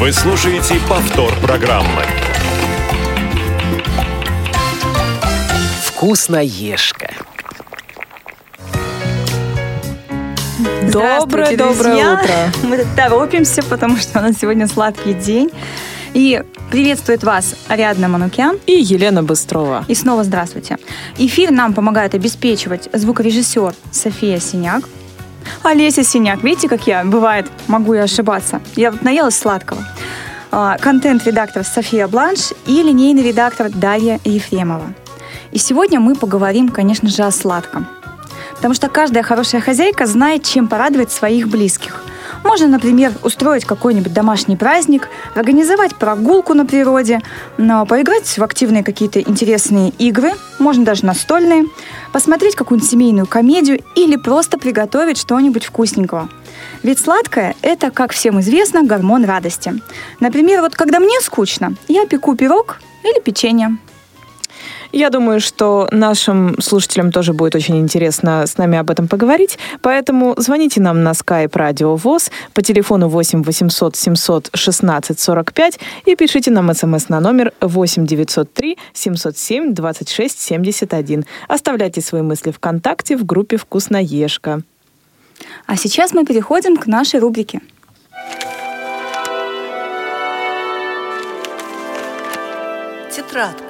Вы слушаете повтор программы. Вкусноежка. Доброе, доброе друзья. утро. Мы торопимся, потому что у нас сегодня сладкий день. И приветствует вас Ариадна Манукян. И Елена Быстрова. И снова здравствуйте. Эфир нам помогает обеспечивать звукорежиссер София Синяк. Олеся Синяк. Видите, как я, бывает, могу я ошибаться. Я вот наелась сладкого. А, Контент-редактор София Бланш и линейный редактор Дарья Ефремова. И сегодня мы поговорим, конечно же, о сладком. Потому что каждая хорошая хозяйка знает, чем порадовать своих близких. Можно, например, устроить какой-нибудь домашний праздник, организовать прогулку на природе, поиграть в активные какие-то интересные игры, можно даже настольные, посмотреть какую-нибудь семейную комедию или просто приготовить что-нибудь вкусненького. Ведь сладкое – это, как всем известно, гормон радости. Например, вот когда мне скучно, я пеку пирог или печенье. Я думаю, что нашим слушателям тоже будет очень интересно с нами об этом поговорить, поэтому звоните нам на skype радио ВОЗ по телефону 8 800 700 16 45 и пишите нам смс на номер 8 903 707 26 71. Оставляйте свои мысли ВКонтакте в группе «Вкусноежка». А сейчас мы переходим к нашей рубрике. Тетрадка.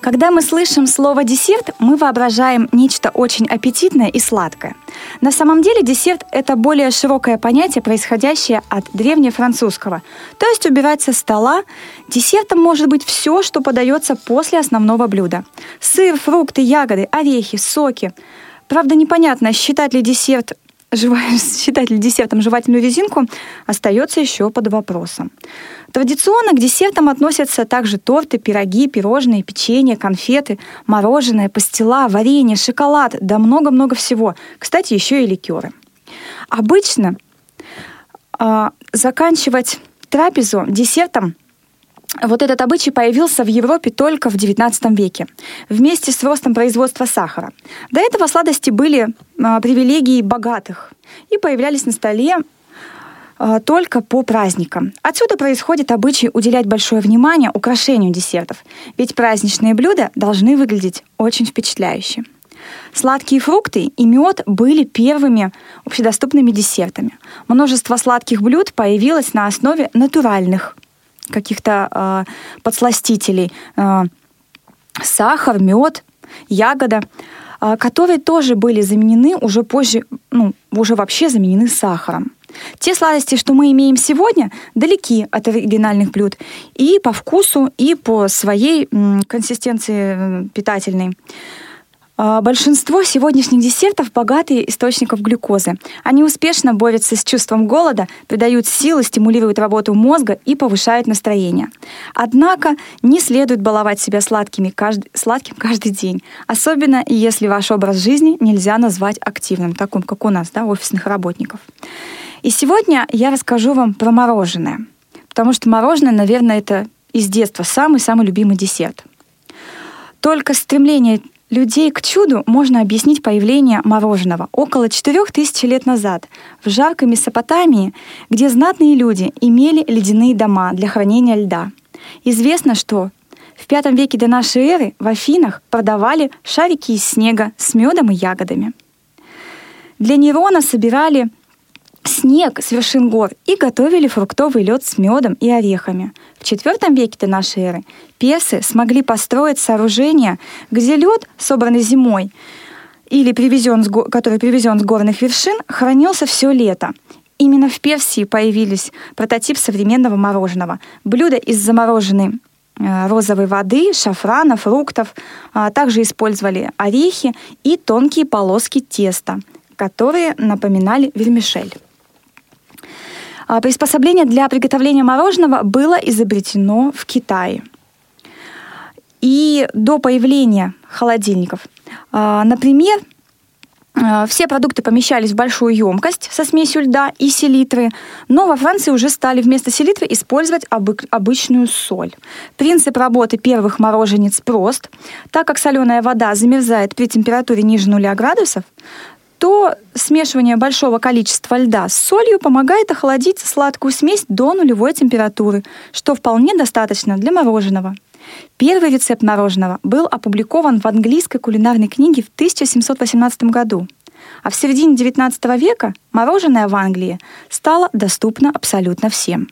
Когда мы слышим слово «десерт», мы воображаем нечто очень аппетитное и сладкое. На самом деле десерт – это более широкое понятие, происходящее от древнефранцузского. То есть убирать со стола. Десертом может быть все, что подается после основного блюда. Сыр, фрукты, ягоды, орехи, соки. Правда, непонятно, считать ли десерт считать ли десертом жевательную резинку, остается еще под вопросом. Традиционно к десертам относятся также торты, пироги, пирожные, печенье, конфеты, мороженое, пастила, варенье, шоколад, да много-много всего. Кстати, еще и ликеры. Обычно а, заканчивать трапезу десертом вот этот обычай появился в Европе только в XIX веке, вместе с ростом производства сахара. До этого сладости были а, привилегией богатых и появлялись на столе а, только по праздникам. Отсюда происходит обычай уделять большое внимание украшению десертов, ведь праздничные блюда должны выглядеть очень впечатляюще. Сладкие фрукты и мед были первыми общедоступными десертами. Множество сладких блюд появилось на основе натуральных каких-то э, подсластителей. Э, сахар, мед, ягода, э, которые тоже были заменены уже позже, ну, уже вообще заменены сахаром. Те сладости, что мы имеем сегодня, далеки от оригинальных блюд и по вкусу, и по своей м, консистенции э, питательной. А, Большинство сегодняшних десертов богаты источников глюкозы. Они успешно борются с чувством голода, придают силы, стимулируют работу мозга и повышают настроение. Однако не следует баловать себя сладкими каждый, сладким каждый день, особенно если ваш образ жизни нельзя назвать активным, таким, как у нас, да, офисных работников. И сегодня я расскажу вам про мороженое, потому что мороженое, наверное, это из детства самый-самый любимый десерт. Только стремление людей к чуду можно объяснить появление мороженого около 4000 лет назад в жаркой Месопотамии, где знатные люди имели ледяные дома для хранения льда. Известно, что в V веке до нашей эры в Афинах продавали шарики из снега с медом и ягодами. Для Нерона собирали снег с вершин гор и готовили фруктовый лед с медом и орехами. В IV веке до нашей эры персы смогли построить сооружение, где лед, собранный зимой, или привезен с, который привезен с горных вершин, хранился все лето. Именно в Персии появились прототип современного мороженого. Блюдо из замороженной э, розовой воды, шафрана, фруктов. А Также использовали орехи и тонкие полоски теста, которые напоминали вермишель. А Приспособление для приготовления мороженого было изобретено в Китае. И до появления холодильников, а, например, а, все продукты помещались в большую емкость со смесью льда и селитры, но во Франции уже стали вместо селитры использовать обычную соль. Принцип работы первых мороженец прост. Так как соленая вода замерзает при температуре ниже нуля градусов, то смешивание большого количества льда с солью помогает охладить сладкую смесь до нулевой температуры, что вполне достаточно для мороженого. Первый рецепт мороженого был опубликован в английской кулинарной книге в 1718 году. А в середине XIX века мороженое в Англии стало доступно абсолютно всем.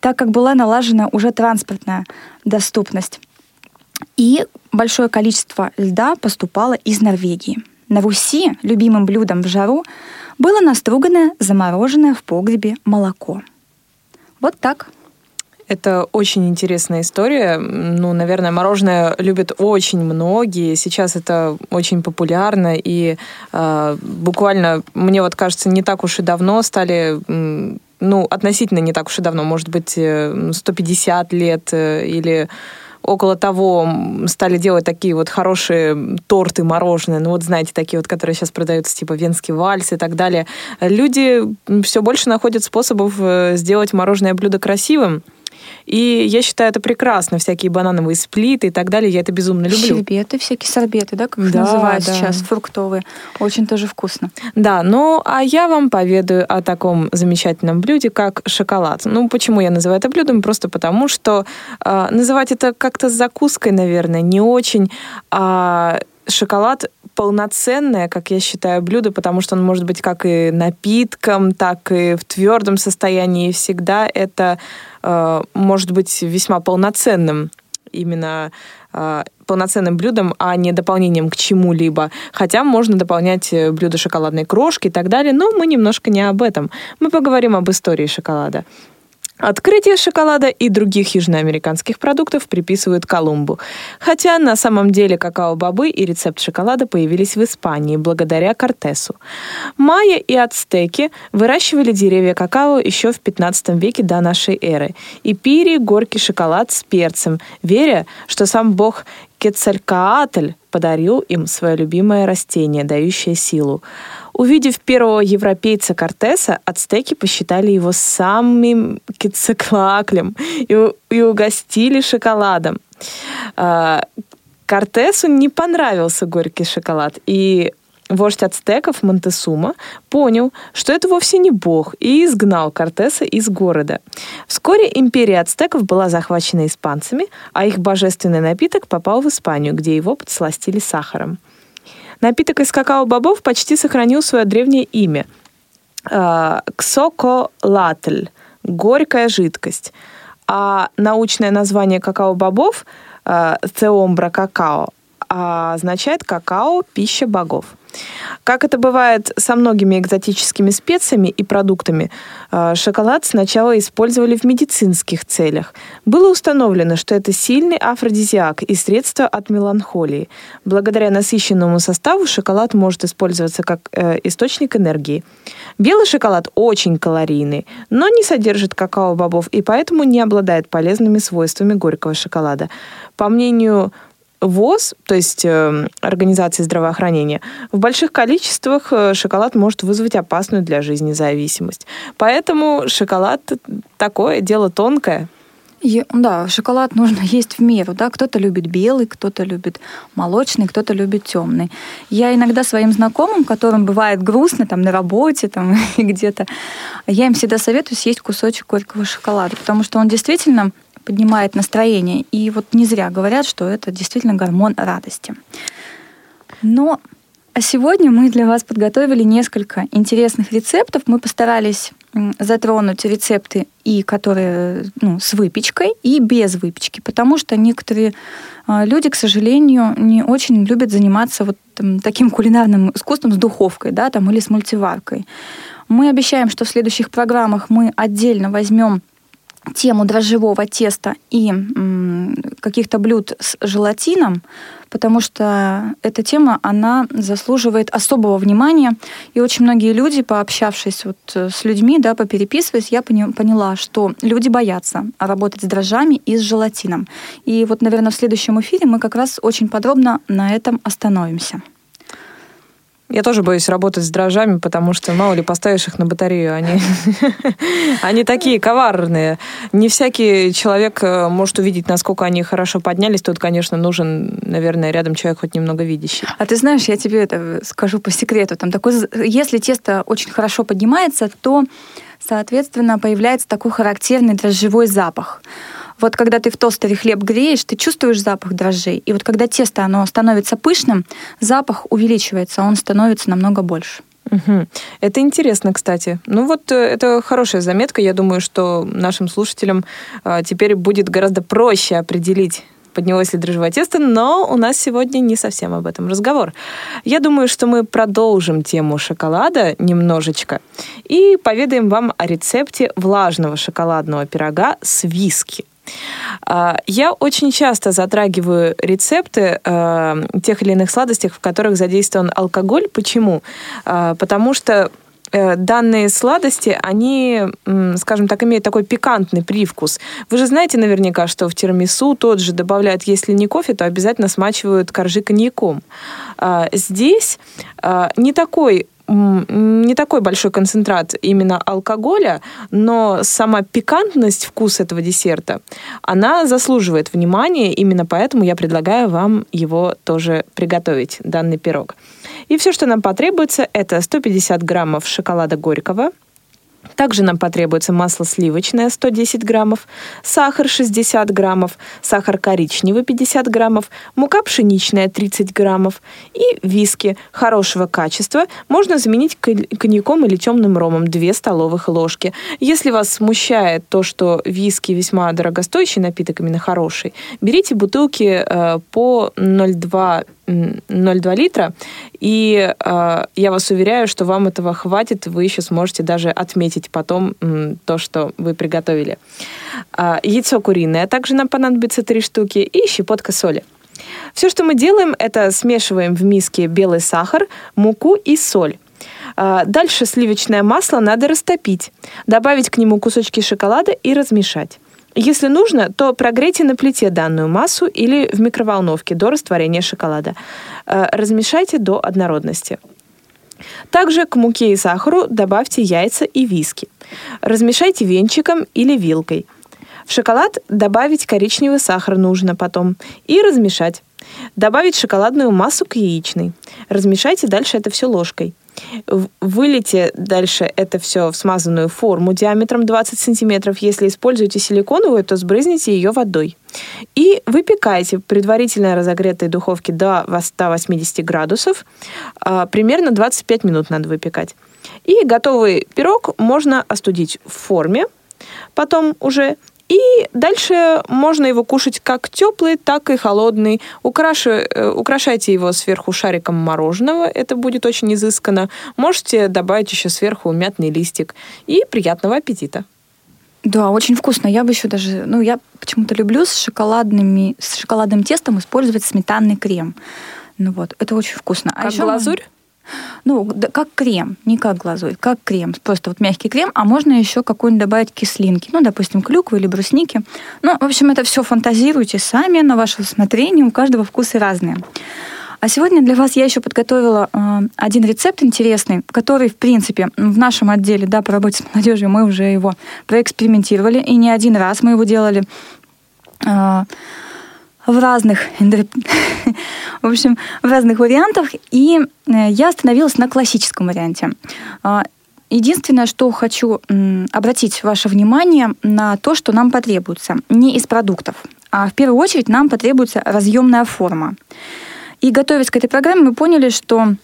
Так как была налажена уже транспортная доступность, и большое количество льда поступало из Норвегии. На Руси любимым блюдом в жару было наструганное, замороженное в погребе молоко. Вот так. Это очень интересная история. Ну, наверное, мороженое любят очень многие. Сейчас это очень популярно. И э, буквально, мне вот кажется, не так уж и давно стали ну, относительно не так уж и давно, может быть, 150 лет э, или около того стали делать такие вот хорошие торты мороженые, ну вот знаете, такие вот, которые сейчас продаются, типа венский вальс и так далее. Люди все больше находят способов э, сделать мороженое блюдо красивым. И я считаю это прекрасно. Всякие банановые сплиты и так далее. Я это безумно люблю. Щербеты, всякие сорбеты, да, как их да, называют да. сейчас, фруктовые. Очень тоже вкусно. Да, ну а я вам поведаю о таком замечательном блюде, как шоколад. Ну, почему я называю это блюдом? Просто потому, что э, называть это как-то закуской, наверное, не очень. А шоколад полноценное, как я считаю, блюдо, потому что он может быть как и напитком, так и в твердом состоянии. Всегда это Э, может быть весьма полноценным именно э, полноценным блюдом, а не дополнением к чему-либо. Хотя можно дополнять э, блюдо шоколадной крошки и так далее, но мы немножко не об этом. Мы поговорим об истории шоколада. Открытие шоколада и других южноамериканских продуктов приписывают Колумбу. Хотя на самом деле какао-бобы и рецепт шоколада появились в Испании благодаря Кортесу. Майя и ацтеки выращивали деревья какао еще в 15 веке до нашей эры и пили горький шоколад с перцем, веря, что сам бог Кецалькаатль подарил им свое любимое растение, дающее силу. Увидев первого европейца Кортеса, ацтеки посчитали его самым кицеклаклем и, и угостили шоколадом. А, Кортесу не понравился горький шоколад, и вождь ацтеков Монтесума понял, что это вовсе не бог, и изгнал Кортеса из города. Вскоре империя ацтеков была захвачена испанцами, а их божественный напиток попал в Испанию, где его подсластили сахаром. Напиток из какао-бобов почти сохранил свое древнее имя. А, Ксоколатль – горькая жидкость. А научное название какао-бобов а, – Цеомбра какао а, означает какао – пища богов. Как это бывает со многими экзотическими специями и продуктами, э, шоколад сначала использовали в медицинских целях. Было установлено, что это сильный афродизиак и средство от меланхолии. Благодаря насыщенному составу шоколад может использоваться как э, источник энергии. Белый шоколад очень калорийный, но не содержит какао-бобов и поэтому не обладает полезными свойствами горького шоколада. По мнению ВОЗ, то есть э, Организации здравоохранения, в больших количествах э, шоколад может вызвать опасную для жизни зависимость. Поэтому шоколад такое дело тонкое. И, да, шоколад нужно есть в меру, да. Кто-то любит белый, кто-то любит молочный, кто-то любит темный. Я иногда своим знакомым, которым бывает грустно там на работе там где-то, я им всегда советую съесть кусочек горького шоколада, потому что он действительно поднимает настроение. И вот не зря говорят, что это действительно гормон радости. Но а сегодня мы для вас подготовили несколько интересных рецептов. Мы постарались затронуть рецепты и которые ну, с выпечкой, и без выпечки, потому что некоторые а, люди, к сожалению, не очень любят заниматься вот там, таким кулинарным искусством с духовкой, да, там, или с мультиваркой. Мы обещаем, что в следующих программах мы отдельно возьмем тему дрожжевого теста и каких-то блюд с желатином, потому что эта тема, она заслуживает особого внимания. И очень многие люди, пообщавшись вот с людьми, да, попереписываясь, я поняла, что люди боятся работать с дрожжами и с желатином. И вот, наверное, в следующем эфире мы как раз очень подробно на этом остановимся. Я тоже боюсь работать с дрожжами, потому что, мало ли, поставишь их на батарею, они, они такие коварные. Не всякий человек э, может увидеть, насколько они хорошо поднялись. Тут, конечно, нужен, наверное, рядом человек хоть немного видящий. А ты знаешь, я тебе это скажу по секрету. Там такой, если тесто очень хорошо поднимается, то, соответственно, появляется такой характерный дрожжевой запах. Вот когда ты в тостере хлеб греешь, ты чувствуешь запах дрожжей. И вот когда тесто оно становится пышным, запах увеличивается, он становится намного больше. Угу. Это интересно, кстати. Ну вот э, это хорошая заметка. Я думаю, что нашим слушателям а, теперь будет гораздо проще определить поднялось ли дрожжевое тесто, но у нас сегодня не совсем об этом разговор. Я думаю, что мы продолжим тему шоколада немножечко и поведаем вам о рецепте влажного шоколадного пирога с виски. А, я очень часто затрагиваю рецепты э, тех или иных сладостей, в которых задействован алкоголь. Почему? Э, потому что э, данные сладости, они, скажем так, имеют такой пикантный привкус. Вы же знаете наверняка, что в тирамису тот же добавляют, если не кофе, то обязательно смачивают коржи коньяком. А, здесь не такой не такой большой концентрат именно алкоголя, но сама пикантность вкуса этого десерта, она заслуживает внимания, именно поэтому я предлагаю вам его тоже приготовить, данный пирог. И все, что нам потребуется, это 150 граммов шоколада горького, также нам потребуется масло сливочное 110 граммов, сахар 60 граммов, сахар коричневый 50 граммов, мука пшеничная 30 граммов и виски хорошего качества можно заменить коньяком или темным ромом 2 столовых ложки. Если вас смущает то, что виски весьма дорогостоящий напиток, именно хороший, берите бутылки э, по 0,2 0,2 литра. И э, я вас уверяю, что вам этого хватит. Вы еще сможете даже отметить потом э, то, что вы приготовили. Э, яйцо куриное также нам понадобится 3 штуки. И щепотка соли. Все, что мы делаем, это смешиваем в миске белый сахар, муку и соль. Дальше сливочное масло надо растопить, добавить к нему кусочки шоколада и размешать. Если нужно, то прогрейте на плите данную массу или в микроволновке до растворения шоколада. Э, размешайте до однородности. Также к муке и сахару добавьте яйца и виски. Размешайте венчиком или вилкой. В шоколад добавить коричневый сахар нужно потом и размешать. Добавить шоколадную массу к яичной. Размешайте дальше это все ложкой. Вылейте дальше это все в смазанную форму диаметром 20 сантиметров. Если используете силиконовую, то сбрызните ее водой. И выпекайте в предварительно разогретой духовке до 180 градусов. А, примерно 25 минут надо выпекать. И готовый пирог можно остудить в форме, потом уже и дальше можно его кушать как теплый, так и холодный. Украши, э, украшайте его сверху шариком мороженого, это будет очень изысканно. Можете добавить еще сверху мятный листик. И приятного аппетита! Да, очень вкусно. Я бы еще даже, ну, я почему-то люблю с шоколадными, с шоколадным тестом использовать сметанный крем. Ну вот, это очень вкусно. А как еще глазурь? Ну, да, как крем, не как глазурь, как крем, просто вот мягкий крем, а можно еще какую-нибудь добавить кислинки, ну, допустим, клюквы или брусники. Ну, в общем, это все фантазируйте сами на ваше усмотрение, у каждого вкусы разные. А сегодня для вас я еще подготовила э, один рецепт интересный, который, в принципе, в нашем отделе, да, по работе с молодежью мы уже его проэкспериментировали, и не один раз мы его делали. Э, в разных, в общем, в разных вариантах, и э, я остановилась на классическом варианте. А, единственное, что хочу обратить ваше внимание на то, что нам потребуется не из продуктов, а в первую очередь нам потребуется разъемная форма. И готовясь к этой программе, мы поняли, что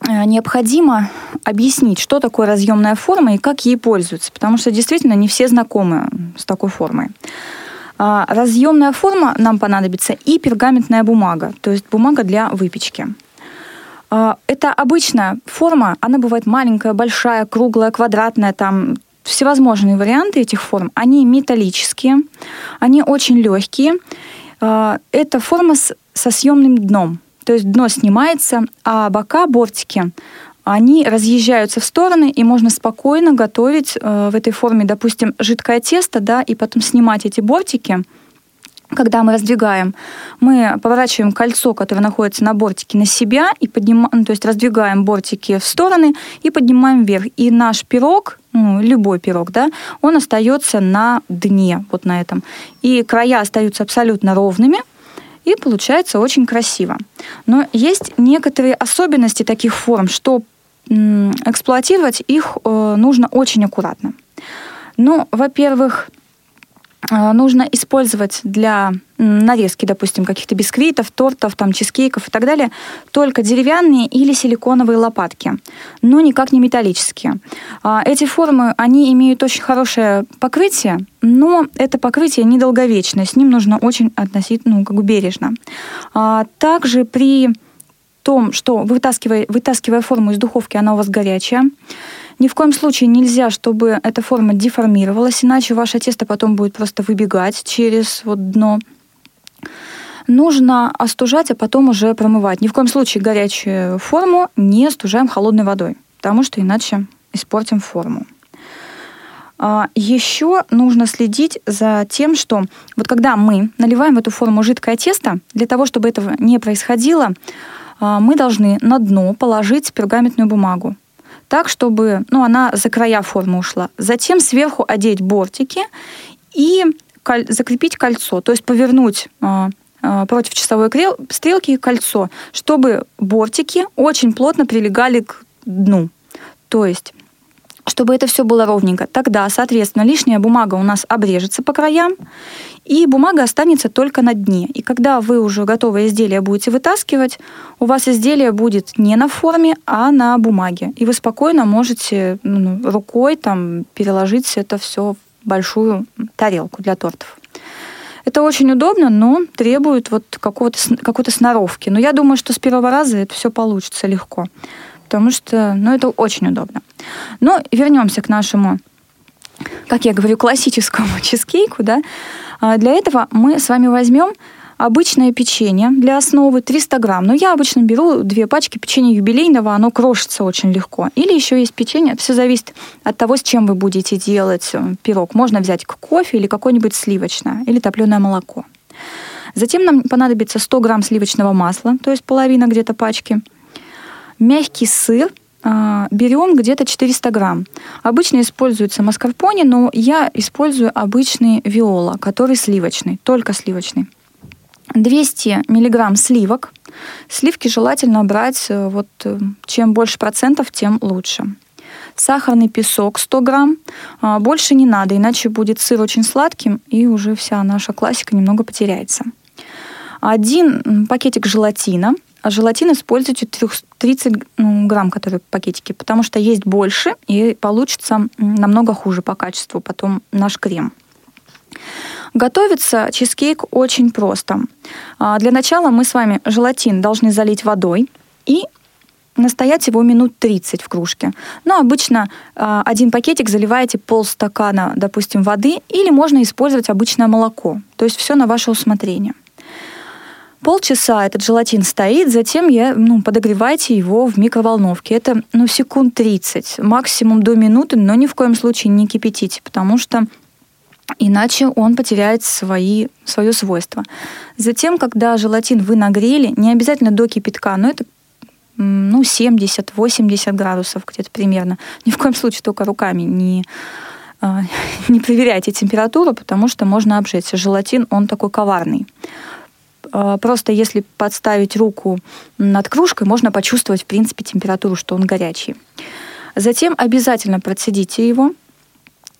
э, необходимо объяснить, что такое разъемная форма и как ей пользуются, потому что действительно не все знакомы с такой формой. А, разъемная форма нам понадобится и пергаментная бумага, то есть бумага для выпечки. А, это обычная форма, она бывает маленькая, большая, круглая, квадратная, там всевозможные варианты этих форм. Они металлические, они очень легкие. А, это форма со съемным дном, то есть дно снимается, а бока, бортики, они разъезжаются в стороны, и можно спокойно готовить э, в этой форме, допустим, жидкое тесто, да, и потом снимать эти бортики, когда мы раздвигаем, мы поворачиваем кольцо, которое находится на бортике, на себя, и поднимаем, ну, то есть раздвигаем бортики в стороны и поднимаем вверх. И наш пирог, ну, любой пирог, да, он остается на дне, вот на этом. И края остаются абсолютно ровными, и получается очень красиво. Но есть некоторые особенности таких форм, что эксплуатировать их э, нужно очень аккуратно. Ну, во-первых, э, нужно использовать для нарезки, допустим, каких-то бисквитов, тортов, там, чизкейков и так далее, только деревянные или силиконовые лопатки, но никак не металлические. А, эти формы, они имеют очень хорошее покрытие, но это покрытие недолговечное, с ним нужно очень относиться, ну, как бы бережно. А, также при том, что вытаскивая, вытаскивая форму из духовки, она у вас горячая, ни в коем случае нельзя, чтобы эта форма деформировалась, иначе ваше тесто потом будет просто выбегать через вот дно. Нужно остужать, а потом уже промывать. Ни в коем случае горячую форму не остужаем холодной водой, потому что иначе испортим форму. А, Еще нужно следить за тем, что вот когда мы наливаем в эту форму жидкое тесто, для того, чтобы этого не происходило, мы должны на дно положить пергаментную бумагу так, чтобы ну, она за края формы ушла. Затем сверху одеть бортики и коль- закрепить кольцо, то есть повернуть э, э, против часовой стрелки кольцо, чтобы бортики очень плотно прилегали к дну. То есть чтобы это все было ровненько. Тогда, соответственно, лишняя бумага у нас обрежется по краям, и бумага останется только на дне. И когда вы уже готовое изделие будете вытаскивать, у вас изделие будет не на форме, а на бумаге. И вы спокойно можете ну, рукой там, переложить это все в большую тарелку для тортов. Это очень удобно, но требует вот какой-то, какой-то сноровки. Но я думаю, что с первого раза это все получится легко потому что, ну, это очень удобно. Но вернемся к нашему, как я говорю, классическому чизкейку, да. А, для этого мы с вами возьмем обычное печенье для основы 300 грамм. Но я обычно беру две пачки печенья юбилейного, оно крошится очень легко. Или еще есть печенье, все зависит от того, с чем вы будете делать э, пирог. Можно взять кофе или какое-нибудь сливочное, или топленое молоко. Затем нам понадобится 100 грамм сливочного масла, то есть половина где-то пачки – Мягкий сыр а, берем где-то 400 грамм. Обычно используется маскарпоне, но я использую обычный виола, который сливочный, только сливочный. 200 миллиграмм сливок. Сливки желательно брать, э, вот э, чем больше процентов, тем лучше. Сахарный песок 100 грамм. А, больше не надо, иначе будет сыр очень сладким, и уже вся наша классика немного потеряется. Один пакетик желатина – а желатин используйте 30 ну, грамм, которые пакетики, потому что есть больше, и получится намного хуже по качеству потом наш крем. Готовится чизкейк очень просто. А, для начала мы с вами желатин должны залить водой и настоять его минут 30 в кружке. Но обычно а, один пакетик заливаете полстакана, допустим, воды, или можно использовать обычное молоко. То есть все на ваше усмотрение. Полчаса этот желатин стоит, затем я, ну, подогревайте его в микроволновке. Это, ну, секунд 30, максимум до минуты, но ни в коем случае не кипятите, потому что иначе он потеряет свои, свое свойство. Затем, когда желатин вы нагрели, не обязательно до кипятка, но это ну, 70-80 градусов где-то примерно. Ни в коем случае только руками не, а, не проверяйте температуру, потому что можно обжечься. Желатин, он такой коварный. А, просто если подставить руку над кружкой, можно почувствовать, в принципе, температуру, что он горячий. Затем обязательно процедите его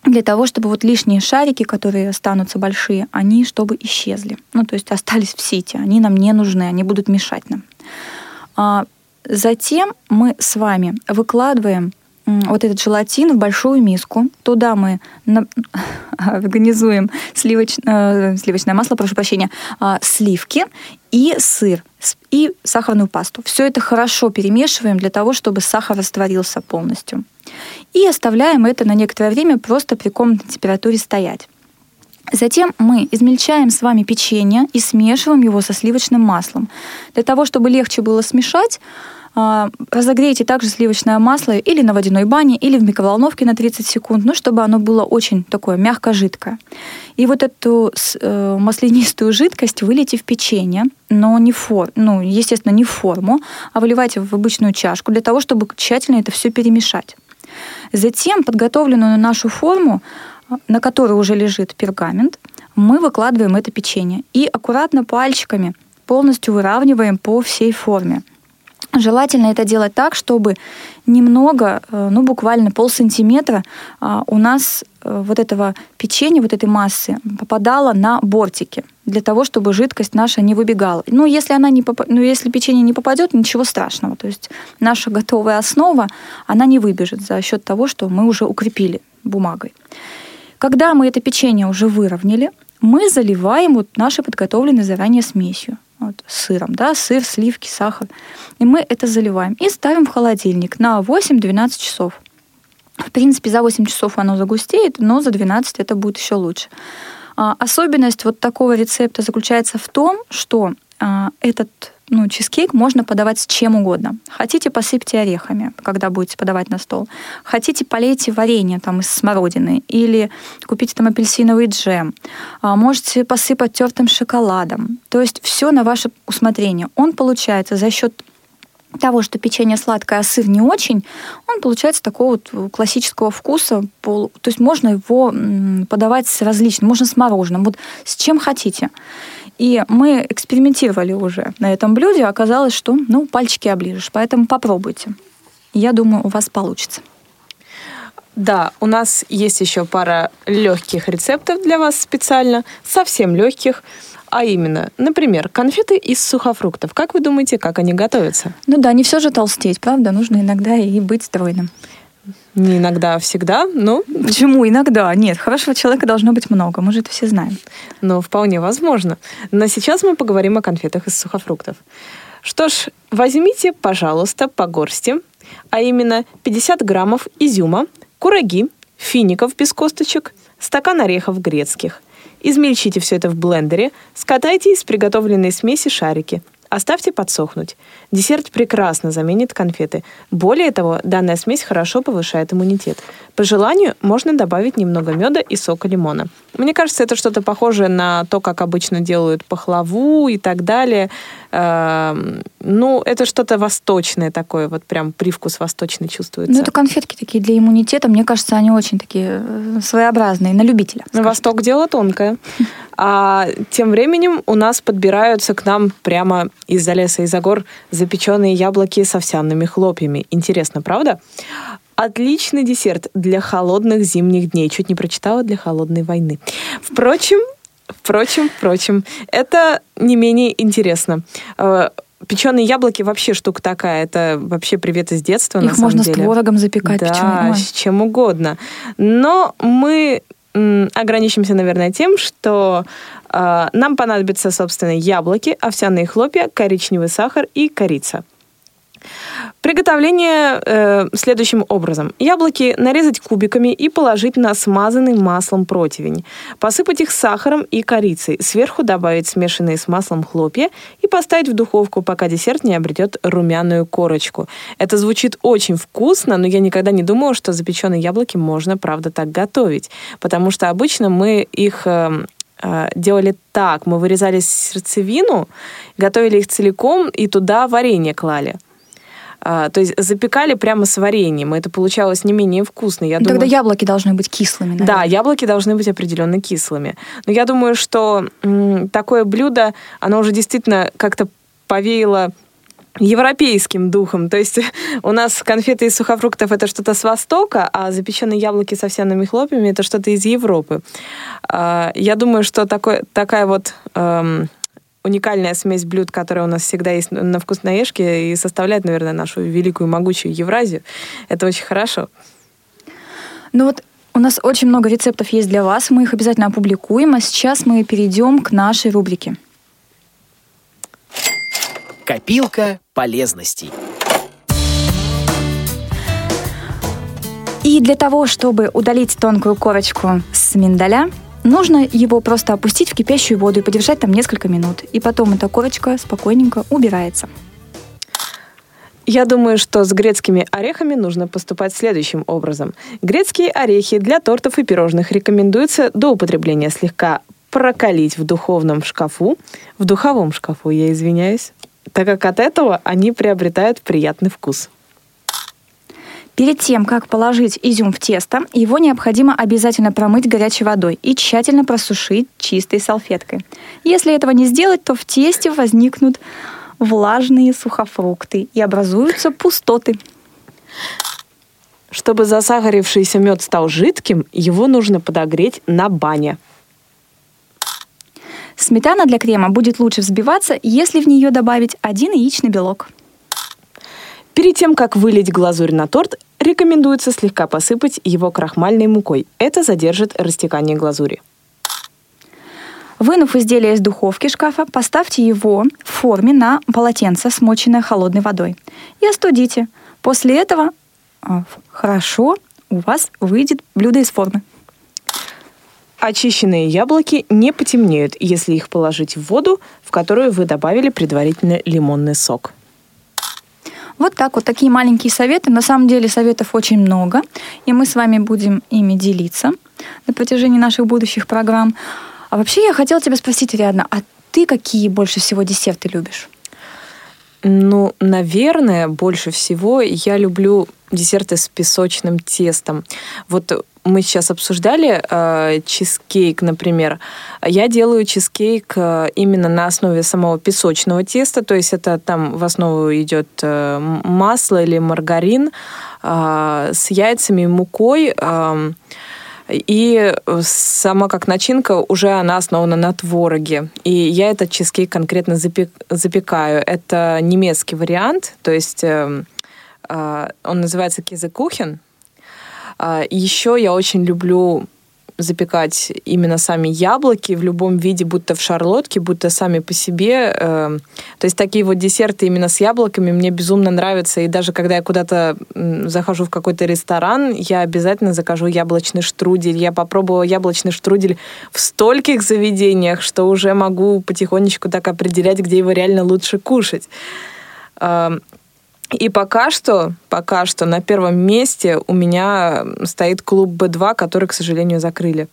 для того, чтобы вот лишние шарики, которые останутся большие, они чтобы исчезли. Ну, то есть остались в сети. Они нам не нужны, они будут мешать нам. А затем мы с вами выкладываем вот этот желатин в большую миску. Туда мы на... организуем сливоч... э, сливочное масло, прошу прощения, э, сливки и сыр и сахарную пасту. Все это хорошо перемешиваем для того, чтобы сахар растворился полностью. И оставляем это на некоторое время просто при комнатной температуре стоять. Затем мы измельчаем с вами печенье и смешиваем его со сливочным маслом. Для того, чтобы легче было смешать, разогрейте также сливочное масло или на водяной бане, или в микроволновке на 30 секунд, ну, чтобы оно было очень такое мягко-жидкое. И вот эту э, маслянистую жидкость вылейте в печенье, но не в форму, ну, естественно, не в форму, а выливайте в обычную чашку для того, чтобы тщательно это все перемешать. Затем подготовленную нашу форму, на которой уже лежит пергамент, мы выкладываем это печенье и аккуратно пальчиками полностью выравниваем по всей форме. Желательно это делать так, чтобы немного, э, ну буквально полсантиметра а, у нас э, вот этого печенья, вот этой массы попадало на бортики, для того, чтобы жидкость наша не выбегала. Ну, если, она не поп... ну, если печенье не попадет, ничего страшного. То есть наша готовая основа, она не выбежит за счет того, что мы уже укрепили бумагой. Когда мы это печенье уже выровняли, мы заливаем вот нашей подготовленной заранее смесью вот, сыром, да, сыр, сливки, сахар. И мы это заливаем и ставим в холодильник на 8-12 часов. В принципе, за 8 часов оно загустеет, но за 12 это будет еще лучше. А, особенность вот такого рецепта заключается в том, что а, этот ну, чизкейк можно подавать с чем угодно. Хотите, посыпьте орехами, когда будете подавать на стол. Хотите, полейте варенье там из смородины или купите там апельсиновый джем. А, можете посыпать тертым шоколадом. То есть все на ваше усмотрение. Он получается за счет того, что печенье сладкое, а сыр не очень, он получается такого вот классического вкуса. То есть можно его подавать с различным, можно с мороженым, вот с чем хотите. И мы экспериментировали уже на этом блюде, оказалось, что, ну, пальчики оближешь, поэтому попробуйте. Я думаю, у вас получится. Да, у нас есть еще пара легких рецептов для вас специально, совсем легких. А именно, например, конфеты из сухофруктов. Как вы думаете, как они готовятся? Ну да, не все же толстеть, правда? Нужно иногда и быть стройным. Не иногда, а всегда, но... Почему иногда? Нет, хорошего человека должно быть много, мы же это все знаем. Ну, вполне возможно. Но сейчас мы поговорим о конфетах из сухофруктов. Что ж, возьмите, пожалуйста, по горсти, а именно 50 граммов изюма, кураги, фиников без косточек, стакан орехов грецких. Измельчите все это в блендере, скатайте из приготовленной смеси шарики – Оставьте подсохнуть. Десерт прекрасно заменит конфеты. Более того, данная смесь хорошо повышает иммунитет. По желанию можно добавить немного меда и сока лимона. Мне кажется, это что-то похожее на то, как обычно делают пахлаву и так далее. Эм, ну, это что-то восточное такое, вот прям привкус восточный чувствуется. Ну, это конфетки такие для иммунитета. Мне кажется, они очень такие э, своеобразные, на любителя. Восток так. дело тонкое. А тем временем у нас подбираются к нам прямо из-за леса, из-за гор запеченные яблоки с овсяными хлопьями. Интересно, правда? Отличный десерт для холодных зимних дней. Чуть не прочитала для холодной войны. Впрочем, впрочем, впрочем, это не менее интересно. Э, Печеные яблоки вообще штука такая. Это вообще привет из детства. Их можно деле. с творогом запекать. Да, с чем угодно. Но мы ограничимся, наверное, тем, что э, нам понадобятся, собственно, яблоки, овсяные хлопья, коричневый сахар и корица. Приготовление э, следующим образом. Яблоки нарезать кубиками и положить на смазанный маслом противень. Посыпать их сахаром и корицей. Сверху добавить смешанные с маслом хлопья и поставить в духовку, пока десерт не обретет румяную корочку. Это звучит очень вкусно, но я никогда не думала, что запеченные яблоки можно, правда, так готовить. Потому что обычно мы их э, э делали так. Мы вырезали сердцевину, готовили их целиком и туда варенье клали. А, то есть запекали прямо с вареньем. Это получалось не менее вкусно. Я Тогда думаю, яблоки должны быть кислыми. Наверное. Да, яблоки должны быть определенно кислыми. Но я думаю, что м, такое блюдо, оно уже действительно как-то повеяло европейским духом. То есть у нас конфеты из сухофруктов это что-то с Востока, а запеченные яблоки с овсяными хлопьями это что-то из Европы. А, я думаю, что такой, такая вот эм, уникальная смесь блюд, которая у нас всегда есть на вкусноежке и составляет, наверное, нашу великую могучую Евразию. Это очень хорошо. Ну вот у нас очень много рецептов есть для вас, мы их обязательно опубликуем, а сейчас мы перейдем к нашей рубрике. Копилка полезностей. И для того, чтобы удалить тонкую корочку с миндаля, Нужно его просто опустить в кипящую воду и подержать там несколько минут. И потом эта корочка спокойненько убирается. Я думаю, что с грецкими орехами нужно поступать следующим образом. Грецкие орехи для тортов и пирожных рекомендуется до употребления слегка прокалить в духовном шкафу, в духовом шкафу, я извиняюсь, так как от этого они приобретают приятный вкус. Перед тем, как положить изюм в тесто, его необходимо обязательно промыть горячей водой и тщательно просушить чистой салфеткой. Если этого не сделать, то в тесте возникнут влажные сухофрукты и образуются пустоты. Чтобы засахарившийся мед стал жидким, его нужно подогреть на бане. Сметана для крема будет лучше взбиваться, если в нее добавить один яичный белок. Перед тем, как вылить глазурь на торт, рекомендуется слегка посыпать его крахмальной мукой. Это задержит растекание глазури. Вынув изделие из духовки шкафа, поставьте его в форме на полотенце, смоченное холодной водой, и остудите. После этого а, хорошо у вас выйдет блюдо из формы. Очищенные яблоки не потемнеют, если их положить в воду, в которую вы добавили предварительно лимонный сок. Вот так вот такие маленькие советы. На самом деле советов очень много, и мы с вами будем ими делиться на протяжении наших будущих программ. А вообще я хотела тебя спросить, Ариадна, а ты какие больше всего десерты любишь? Ну, наверное, больше всего я люблю десерты с песочным тестом. Вот мы сейчас обсуждали э, чизкейк, например. Я делаю чизкейк э, именно на основе самого песочного теста, то есть это там в основу идет э, масло или маргарин э, с яйцами и мукой. Э, и сама как начинка уже она основана на твороге. И я этот чизкейк конкретно запек, запекаю. Это немецкий вариант, то есть э, э, он называется кизекухен. Э, еще я очень люблю запекать именно сами яблоки в любом виде, будто в шарлотке, будто сами по себе. Эм, то есть такие вот десерты именно с яблоками мне безумно нравятся. И даже когда я куда-то захожу в какой-то ресторан, я обязательно закажу яблочный штрудель. Я попробовала яблочный штрудель в стольких заведениях, что уже могу потихонечку так определять, где его реально лучше кушать. И пока что, пока что на первом месте у меня стоит клуб Б2, который, к сожалению, закрыли.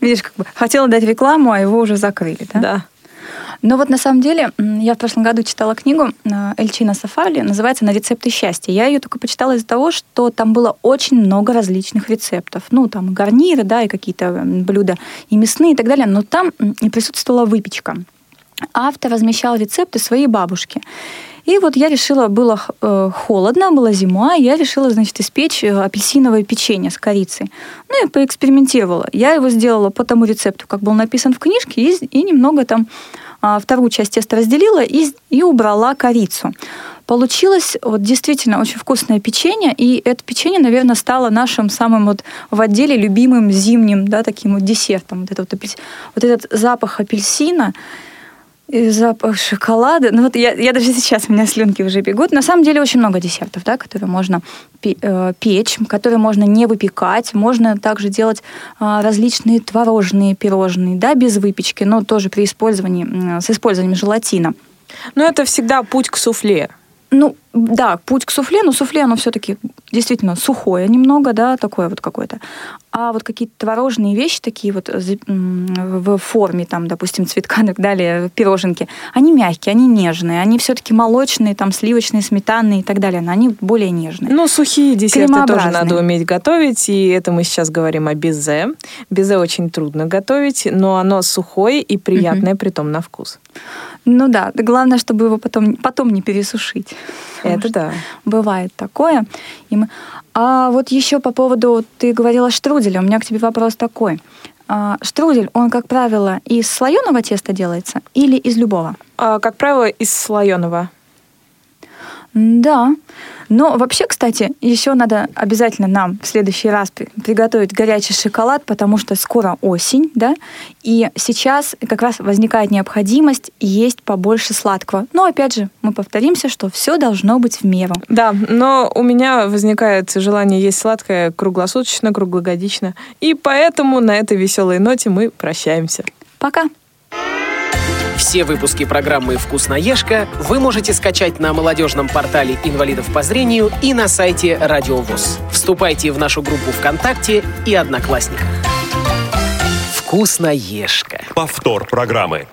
Видишь, как бы хотела дать рекламу, а его уже закрыли, да? Да. Но вот на самом деле я в прошлом году читала книгу э, Эльчина Сафали, называется «На рецепты счастья». Я ее только почитала из-за того, что там было очень много различных рецептов. Ну, там гарниры, да, и какие-то блюда, и мясные, и так далее. Но там и присутствовала выпечка. Автор размещал рецепты своей бабушки. И вот я решила, было э, холодно, была зима, я решила, значит, испечь э, апельсиновое печенье с корицей. Ну и поэкспериментировала. Я его сделала по тому рецепту, как был написан в книжке, и, и немного там а, вторую часть теста разделила и, и убрала корицу. Получилось вот действительно очень вкусное печенье, и это печенье, наверное, стало нашим самым вот в отделе любимым зимним, да, таким вот десертом. Вот, это вот, вот этот запах апельсина, и запах шоколада. Ну вот я, я даже сейчас, у меня слюнки уже бегут. На самом деле очень много десертов, да, которые можно э, печь, которые можно не выпекать. Можно также делать а, различные творожные пирожные, да, без выпечки, но тоже при использовании, с использованием желатина. Но это всегда путь к суфле. Ну, да, путь к суфле, но суфле, оно все-таки действительно сухое немного, да, такое вот какое-то. А вот какие-то творожные вещи такие вот в форме, там, допустим, цветка и так далее, пироженки, они мягкие, они нежные, они все-таки молочные, там, сливочные, сметанные и так далее, но они более нежные. Ну, сухие десерты тоже надо уметь готовить, и это мы сейчас говорим о безе. Безе очень трудно готовить, но оно сухое и приятное, угу. при том на вкус. Ну да, главное, чтобы его потом, потом не пересушить. Это да. Бывает такое. И мы... А вот еще по поводу, ты говорила штруделя, у меня к тебе вопрос такой. А, штрудель, он, как правило, из слоеного теста делается или из любого? А, как правило, из слоеного. Да. Но вообще, кстати, еще надо обязательно нам в следующий раз приготовить горячий шоколад, потому что скоро осень, да, и сейчас как раз возникает необходимость есть побольше сладкого. Но опять же, мы повторимся, что все должно быть в меру. Да, но у меня возникает желание есть сладкое круглосуточно, круглогодично, и поэтому на этой веселой ноте мы прощаемся. Пока. Все выпуски программы «Вкусноежка» вы можете скачать на молодежном портале инвалидов по зрению и на сайте Радио ВОЗ. Вступайте в нашу группу ВКонтакте и Одноклассниках. «Вкусноежка». Повтор программы.